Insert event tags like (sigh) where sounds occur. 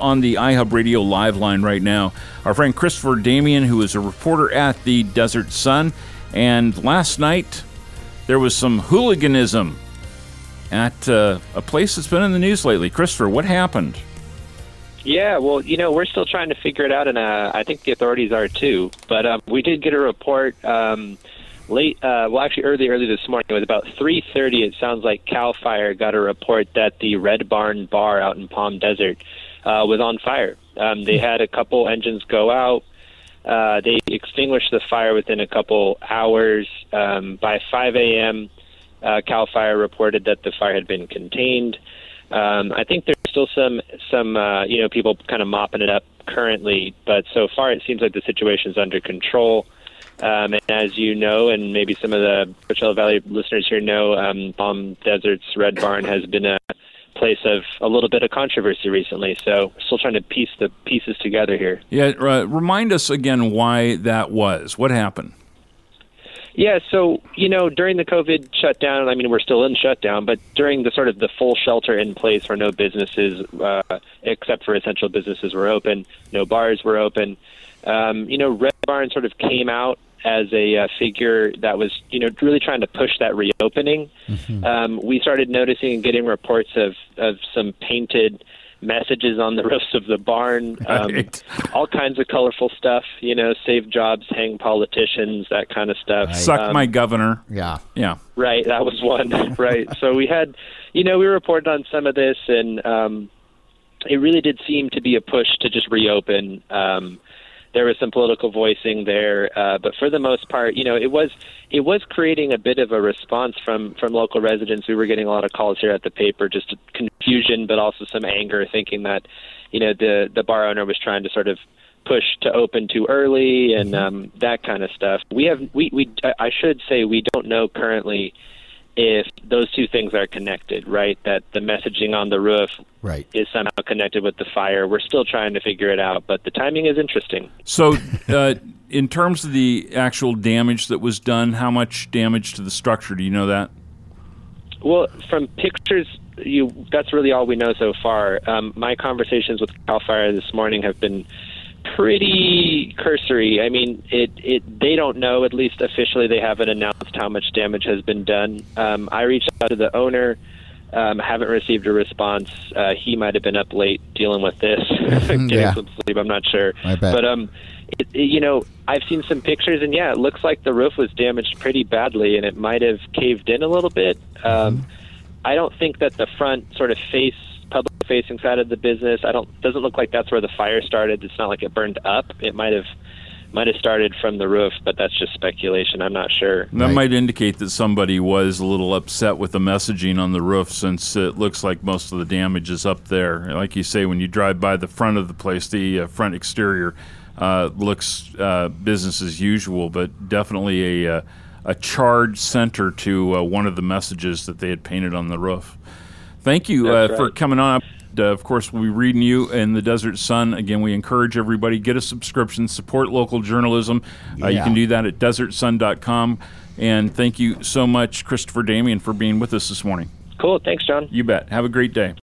On the iHub Radio live line right now, our friend Christopher Damien, who is a reporter at the Desert Sun. And last night, there was some hooliganism at uh, a place that's been in the news lately. Christopher, what happened? Yeah, well, you know, we're still trying to figure it out, and uh, I think the authorities are too. But um, we did get a report um, late, uh, well, actually early, early this morning. It was about 3:30. It sounds like Cal Fire got a report that the Red Barn Bar out in Palm Desert uh, was on fire. Um, they had a couple engines go out. Uh, they extinguished the fire within a couple hours. Um, by 5 a.m., uh, Cal Fire reported that the fire had been contained. Um, I think there's still some some uh, you know people kind of mopping it up currently, but so far it seems like the situation is under control. Um, and as you know, and maybe some of the Coachella Valley listeners here know, um, Palm Desert's Red Barn has been a place of a little bit of controversy recently. So, still trying to piece the pieces together here. Yeah, uh, remind us again why that was. What happened? Yeah, so you know, during the COVID shutdown, I mean, we're still in shutdown, but during the sort of the full shelter in place, where no businesses, uh, except for essential businesses, were open, no bars were open. Um, you know, Red Barn sort of came out as a uh, figure that was, you know, really trying to push that reopening. Mm-hmm. Um, we started noticing and getting reports of of some painted messages on the (laughs) roofs of the barn, um, right. all kinds of colorful stuff. You know, save jobs, hang politicians, that kind of stuff. Right. Suck um, my governor. Yeah, yeah. Right, that was one. (laughs) right. So we had, you know, we reported on some of this, and um, it really did seem to be a push to just reopen. Um, there was some political voicing there, uh, but for the most part, you know, it was it was creating a bit of a response from from local residents. We were getting a lot of calls here at the paper, just confusion, but also some anger, thinking that you know the the bar owner was trying to sort of push to open too early and mm-hmm. um, that kind of stuff. We have we we I should say we don't know currently if those two things are connected, right? That the messaging on the roof right. is somehow connected with the fire. We're still trying to figure it out, but the timing is interesting. So, uh, in terms of the actual damage that was done, how much damage to the structure? Do you know that? Well, from pictures, you that's really all we know so far. Um, my conversations with Cal Fire this morning have been pretty cursory. I mean, it it they don't know. At least officially, they haven't announced how much damage has been done. Um, I reached out to the owner. Um, haven't received a response. Uh, he might have been up late dealing with this, (laughs) getting yeah. some sleep. I'm not sure. I bet. But um, it, it, you know, I've seen some pictures, and yeah, it looks like the roof was damaged pretty badly, and it might have caved in a little bit. Um, mm-hmm. I don't think that the front sort of face public facing side of the business. I don't doesn't look like that's where the fire started. It's not like it burned up. It might have might have started from the roof, but that's just speculation. I'm not sure. That right. might indicate that somebody was a little upset with the messaging on the roof since it looks like most of the damage is up there. Like you say, when you drive by the front of the place, the uh, front exterior uh, looks uh, business as usual, but definitely a, uh, a charged center to uh, one of the messages that they had painted on the roof. Thank you uh, right. for coming on. Uh, of course, we'll be reading you in the Desert Sun. Again, we encourage everybody get a subscription, support local journalism. Yeah. Uh, you can do that at desertsun.com. And thank you so much, Christopher Damien, for being with us this morning. Cool. Thanks, John. You bet. Have a great day.